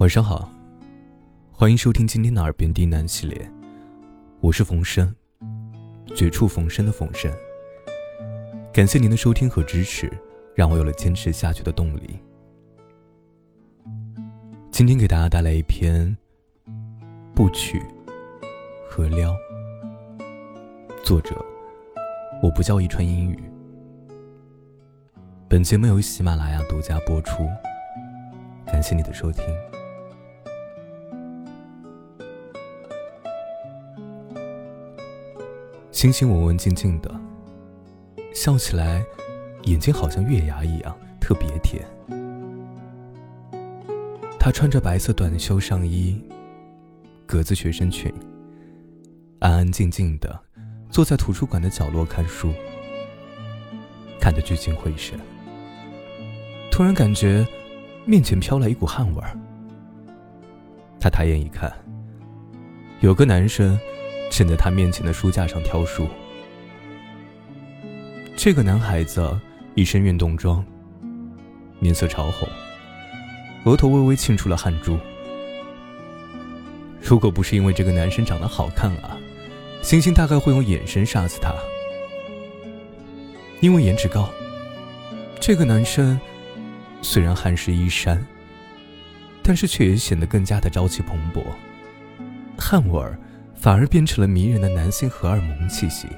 晚上好，欢迎收听今天的《耳边低喃》系列，我是冯生，绝处逢生的冯生。感谢您的收听和支持，让我有了坚持下去的动力。今天给大家带来一篇《不娶和撩》，作者我不叫一川英语。本节目由喜马拉雅独家播出，感谢你的收听。星星文文静静的，笑起来，眼睛好像月牙一样，特别甜。她穿着白色短袖上衣，格子学生裙，安安静静的坐在图书馆的角落看书，看得聚精会神。突然感觉面前飘来一股汗味儿，他抬眼一看，有个男生。正在他面前的书架上挑书。这个男孩子一身运动装，面色潮红，额头微微沁出了汗珠。如果不是因为这个男生长得好看啊，星星大概会用眼神杀死他。因为颜值高，这个男生虽然汗湿衣衫，但是却也显得更加的朝气蓬勃，汗味儿。反而变成了迷人的男性荷尔蒙气息。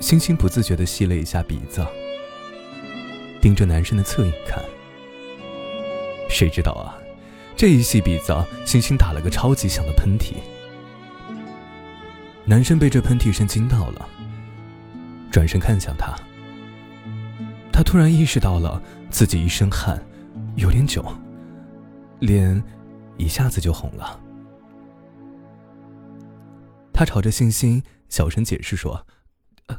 星星不自觉地吸了一下鼻子，盯着男生的侧影看。谁知道啊，这一吸鼻子，星星打了个超级响的喷嚏。男生被这喷嚏声惊到了，转身看向他。他突然意识到了自己一身汗，有点久，脸一下子就红了。他朝着星星小声解释说：“呃，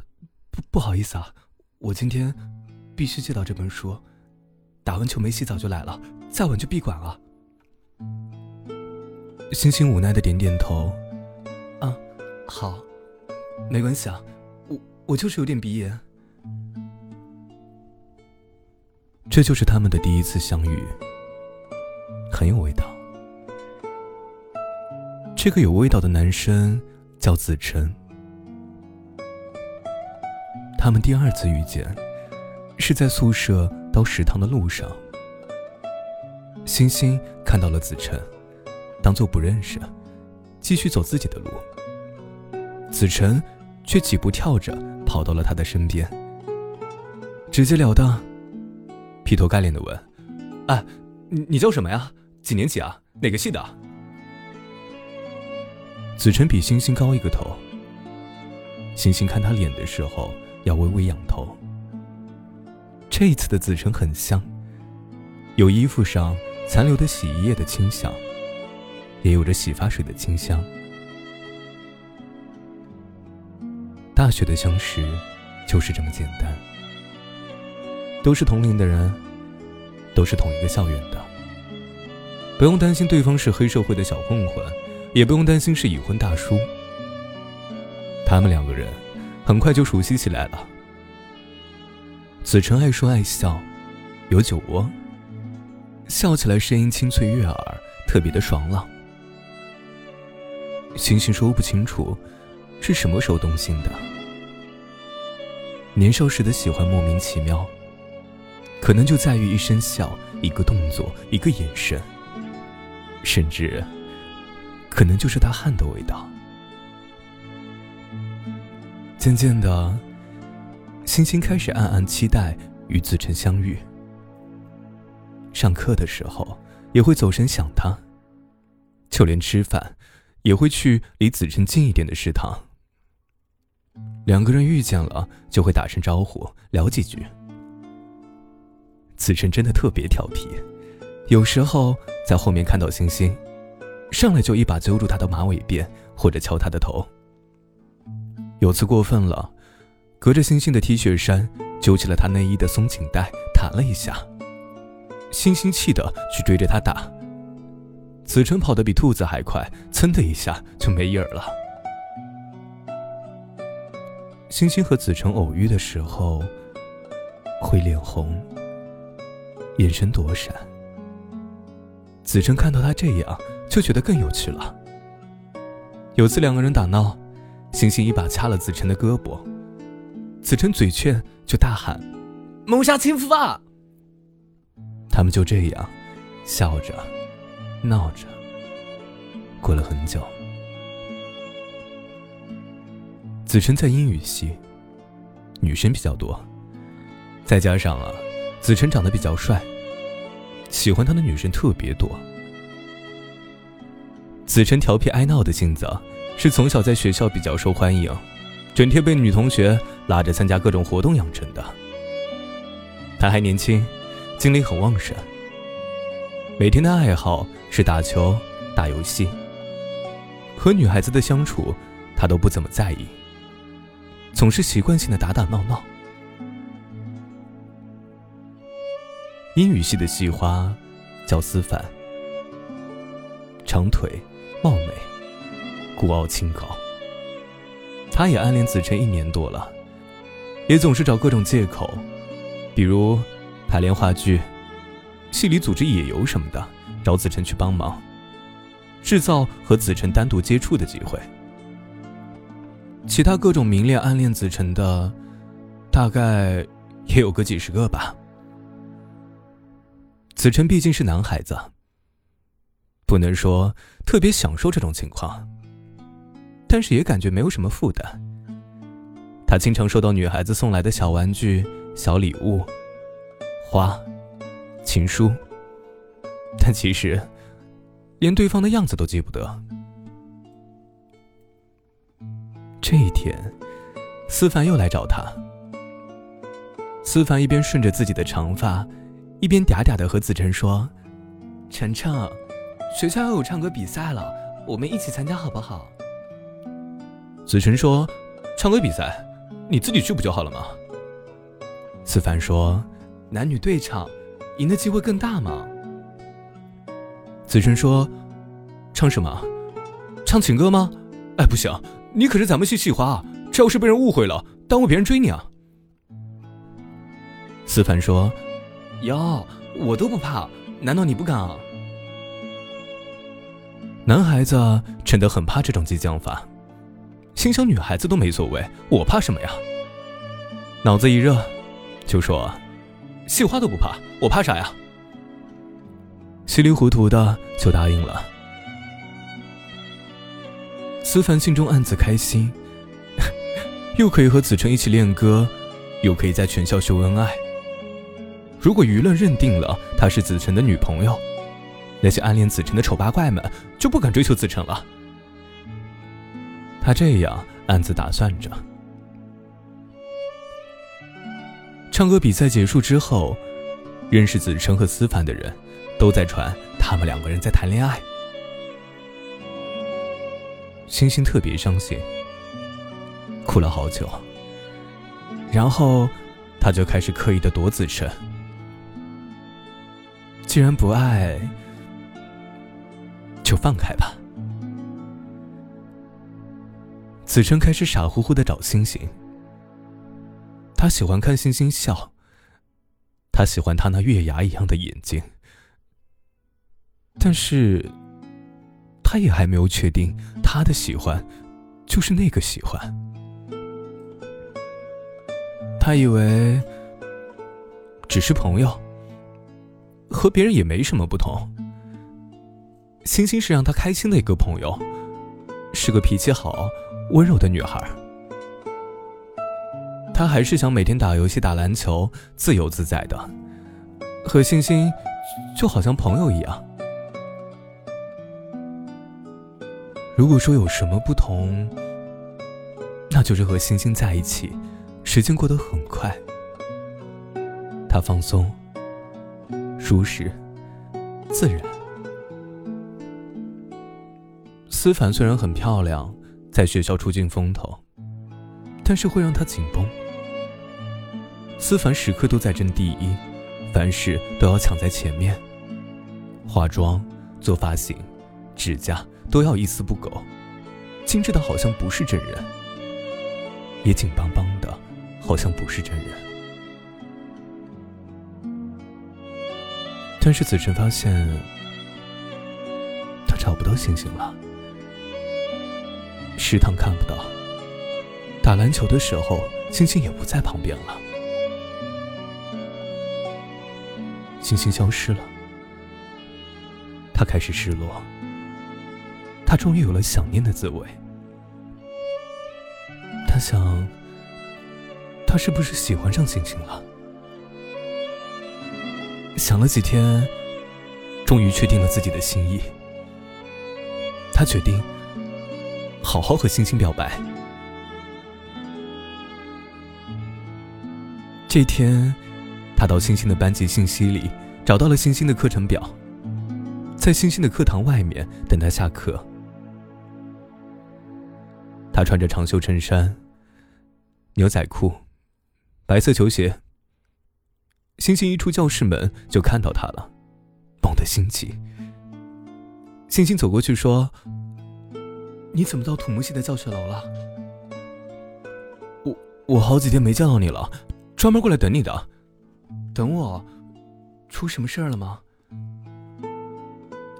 不不好意思啊，我今天必须借到这本书，打完球没洗澡就来了，再晚就闭馆了。”星星无奈的点点头：“啊，好，没关系啊，我我就是有点鼻炎。”这就是他们的第一次相遇，很有味道。这个有味道的男生。叫子晨。他们第二次遇见，是在宿舍到食堂的路上。星星看到了子晨，当做不认识，继续走自己的路。子晨却几步跳着跑到了他的身边，直截了当、劈头盖脸的问：“哎，你你叫什么呀？几年级啊？哪个系的？”子晨比星星高一个头。星星看他脸的时候，要微微仰头。这一次的子晨很香，有衣服上残留的洗衣液的清香，也有着洗发水的清香。大学的相识，就是这么简单。都是同龄的人，都是同一个校园的，不用担心对方是黑社会的小混混。也不用担心是已婚大叔，他们两个人很快就熟悉起来了。子晨爱说爱笑，有酒窝，笑起来声音清脆悦耳，特别的爽朗。星星说不清楚是什么时候动心的，年少时的喜欢莫名其妙，可能就在于一声笑、一个动作、一个眼神，甚至。可能就是他汗的味道。渐渐的，星星开始暗暗期待与子晨相遇。上课的时候也会走神想他，就连吃饭也会去离子晨近一点的食堂。两个人遇见了就会打声招呼聊几句。子晨真的特别调皮，有时候在后面看到星星。上来就一把揪住他的马尾辫，或者敲他的头。有次过分了，隔着星星的 T 恤衫揪起了他内衣的松紧带，弹了一下。星星气的去追着他打，子晨跑得比兔子还快，噌的一下就没影儿了。星星和子晨偶遇的时候，会脸红，眼神躲闪，子琛看到他这样，就觉得更有趣了。有次两个人打闹，星星一把掐了子辰的胳膊，子辰嘴欠就大喊：“谋杀亲夫啊！”他们就这样笑着、闹着，过了很久。子辰在英语系，女生比较多，再加上啊，子辰长得比较帅，喜欢他的女生特别多。子琛调皮爱闹的性子，是从小在学校比较受欢迎，整天被女同学拉着参加各种活动养成的。他还年轻，精力很旺盛，每天的爱好是打球、打游戏。和女孩子的相处，他都不怎么在意，总是习惯性的打打闹闹。英语系的系花叫思凡，长腿。貌美，孤傲清高。他也暗恋子琛一年多了，也总是找各种借口，比如排练话剧、戏里组织野游什么的，找子琛去帮忙，制造和子琛单独接触的机会。其他各种明恋暗恋子琛的，大概也有个几十个吧。子琛毕竟是男孩子。不能说特别享受这种情况，但是也感觉没有什么负担。他经常收到女孩子送来的小玩具、小礼物、花、情书，但其实连对方的样子都记不得。这一天，思凡又来找他。思凡一边顺着自己的长发，一边嗲嗲的和子晨说：“晨晨。”学校要有唱歌比赛了，我们一起参加好不好？子晨说：“唱歌比赛，你自己去不就好了吗？”思凡说：“男女对唱，赢的机会更大嘛。”子晨说：“唱什么？唱情歌吗？哎，不行，你可是咱们系系花，这要是被人误会了，耽误别人追你啊。”思凡说：“哟，我都不怕，难道你不敢啊？”男孩子真的很怕这种激将法，心想女孩子都没所谓，我怕什么呀？脑子一热，就说：“戏花都不怕，我怕啥呀？”稀里糊涂的就答应了。思凡心中暗自开心，又可以和子琛一起练歌，又可以在全校秀恩爱。如果舆论认定了她是子琛的女朋友，那些暗恋子晨的丑八怪们就不敢追求子晨了。他这样暗自打算着。唱歌比赛结束之后，认识子晨和思凡的人都在传他们两个人在谈恋爱。星星特别伤心，哭了好久。然后，他就开始刻意的躲子晨。既然不爱。就放开吧。子琛开始傻乎乎的找星星。他喜欢看星星笑。他喜欢他那月牙一样的眼睛。但是，他也还没有确定他的喜欢，就是那个喜欢。他以为只是朋友，和别人也没什么不同。星星是让他开心的一个朋友，是个脾气好、温柔的女孩。他还是想每天打游戏、打篮球，自由自在的，和星星就好像朋友一样。如果说有什么不同，那就是和星星在一起，时间过得很快。他放松、舒适、自然。思凡虽然很漂亮，在学校出尽风头，但是会让他紧绷。思凡时刻都在争第一，凡事都要抢在前面。化妆、做发型、指甲都要一丝不苟，精致的好像不是真人，也紧邦邦的，好像不是真人。但是子晨发现，他找不到星星了。食堂看不到，打篮球的时候，星星也不在旁边了。星星消失了，他开始失落。他终于有了想念的滋味。他想，他是不是喜欢上星星了？想了几天，终于确定了自己的心意。他决定好好和星星表白。这天，他到星星的班级信息里找到了星星的课程表，在星星的课堂外面等他下课。他穿着长袖衬衫、牛仔裤、白色球鞋。星星一出教室门就看到他了，猛地心急。星星走过去说：“你怎么到土木系的教学楼了？我我好几天没见到你了，专门过来等你的。等我，出什么事儿了吗？”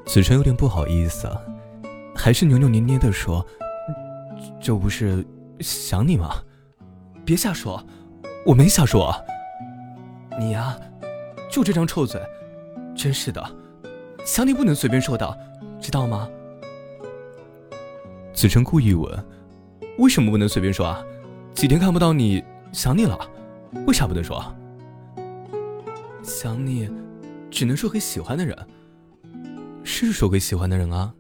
子辰有点不好意思，还是扭扭捏捏的说。这不是想你吗？别瞎说，我没瞎说。你呀，就这张臭嘴，真是的，想你不能随便说的，知道吗？子辰故意问：“为什么不能随便说啊？几天看不到你，想你了，为啥不能说？想你，只能说给喜欢的人，是说给喜欢的人啊。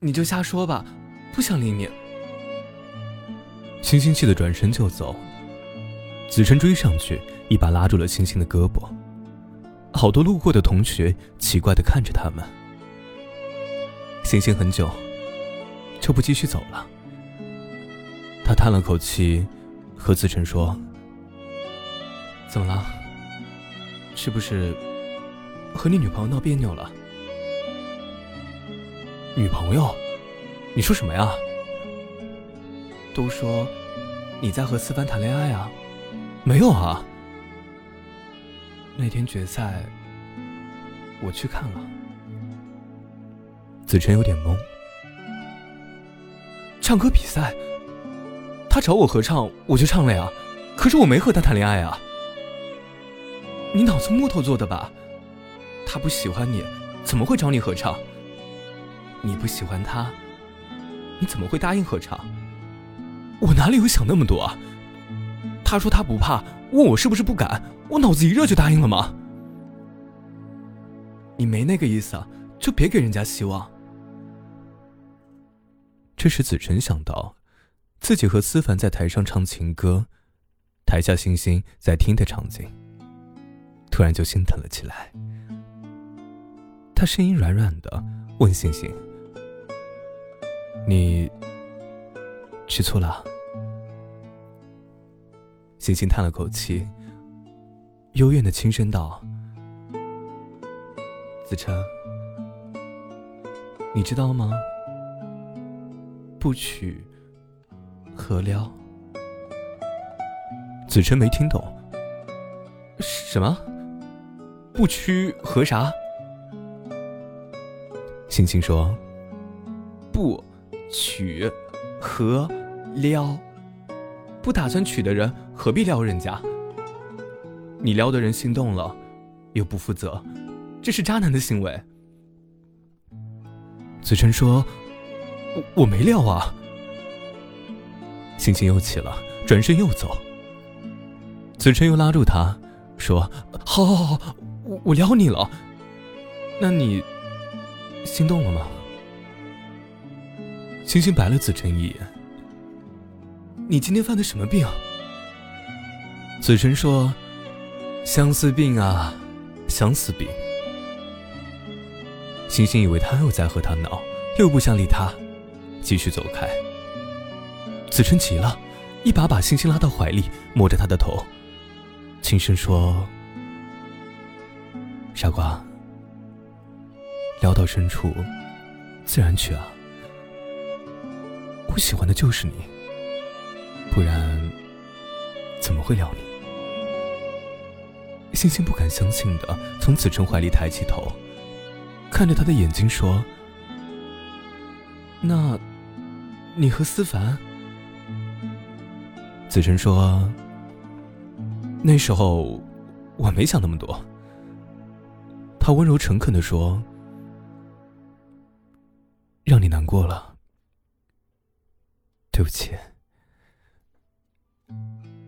你就瞎说吧，不想理你。”星星气得转身就走，子辰追上去，一把拉住了星星的胳膊。好多路过的同学奇怪的看着他们。星星很久就不继续走了。他叹了口气，和子辰说：“怎么了？是不是和你女朋友闹别扭了？”女朋友？你说什么呀？都说你在和思凡谈恋爱啊？没有啊。那天决赛我去看了。子辰有点懵。唱歌比赛，他找我合唱，我就唱了呀。可是我没和他谈恋爱啊。你脑子木头做的吧？他不喜欢你，怎么会找你合唱？你不喜欢他，你怎么会答应合唱？我哪里有想那么多啊？他说他不怕，问我是不是不敢，我脑子一热就答应了吗？你没那个意思，就别给人家希望。这时子辰想到，自己和思凡在台上唱情歌，台下星星在听的场景，突然就心疼了起来。他声音软软的问星星：“你？”吃醋了，星星叹了口气，幽怨的轻声道：“子辰，你知道吗？不娶何撩？”子琛没听懂，什么？不娶何啥？星星说：“不娶。”何撩？不打算娶的人何必撩人家？你撩的人心动了，又不负责，这是渣男的行为。子琛说：“我没撩啊。”星星又起了，转身又走。子辰又拉住他，说：“好好好，我我撩你了。那你心动了吗？”星星白了子辰一眼：“你今天犯的什么病？”子辰说：“相思病啊，相思病。”星星以为他又在和他闹，又不想理他，继续走开。子琛急了，一把把星星拉到怀里，摸着他的头，轻声说：“傻瓜，聊到深处，自然去啊。”我喜欢的就是你，不然怎么会撩你？星星不敢相信的从子辰怀里抬起头，看着他的眼睛说：“那，你和思凡？子晨说：“那时候我没想那么多。”他温柔诚恳的说：“让你难过了，对不起。”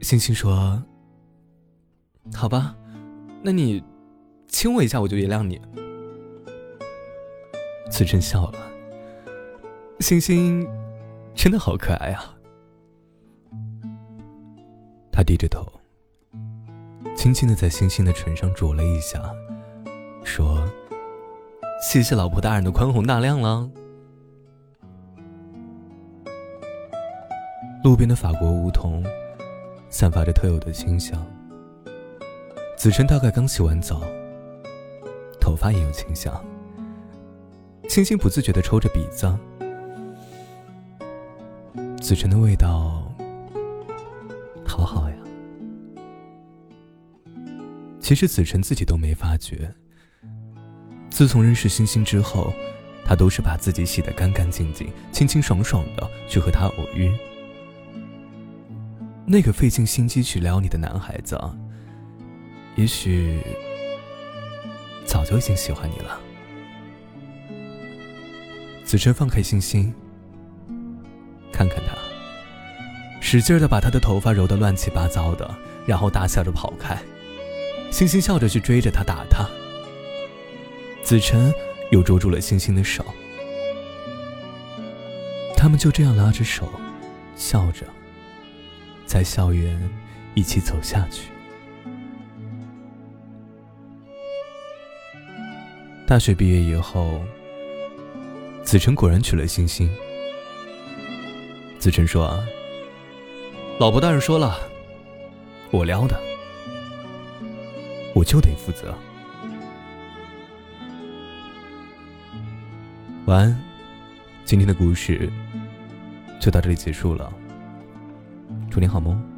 星星说：“好吧，那你亲我一下，我就原谅你。”子晨笑了。星星真的好可爱啊！他低着头，轻轻的在星星的唇上啄了一下，说：“谢谢老婆大人的宽宏大量了。”路边的法国梧桐散发着特有的清香。子晨大概刚洗完澡，头发也有清香。星星不自觉的抽着鼻子。子晨的味道，好好呀。其实子晨自己都没发觉。自从认识星星之后，他都是把自己洗得干干净净、清清爽爽的去和他偶遇。那个费尽心机去撩你的男孩子，也许早就已经喜欢你了。子晨放开星星。看看他，使劲的把他的头发揉得乱七八糟的，然后大笑着跑开。星星笑着去追着他打他。子晨又捉住了星星的手，他们就这样拉着手，笑着，在校园一起走下去。大学毕业以后，子晨果然娶了星星。子晨说：“啊，老婆大人说了，我撩的，我就得负责。”晚安，今天的故事就到这里结束了。祝你好梦。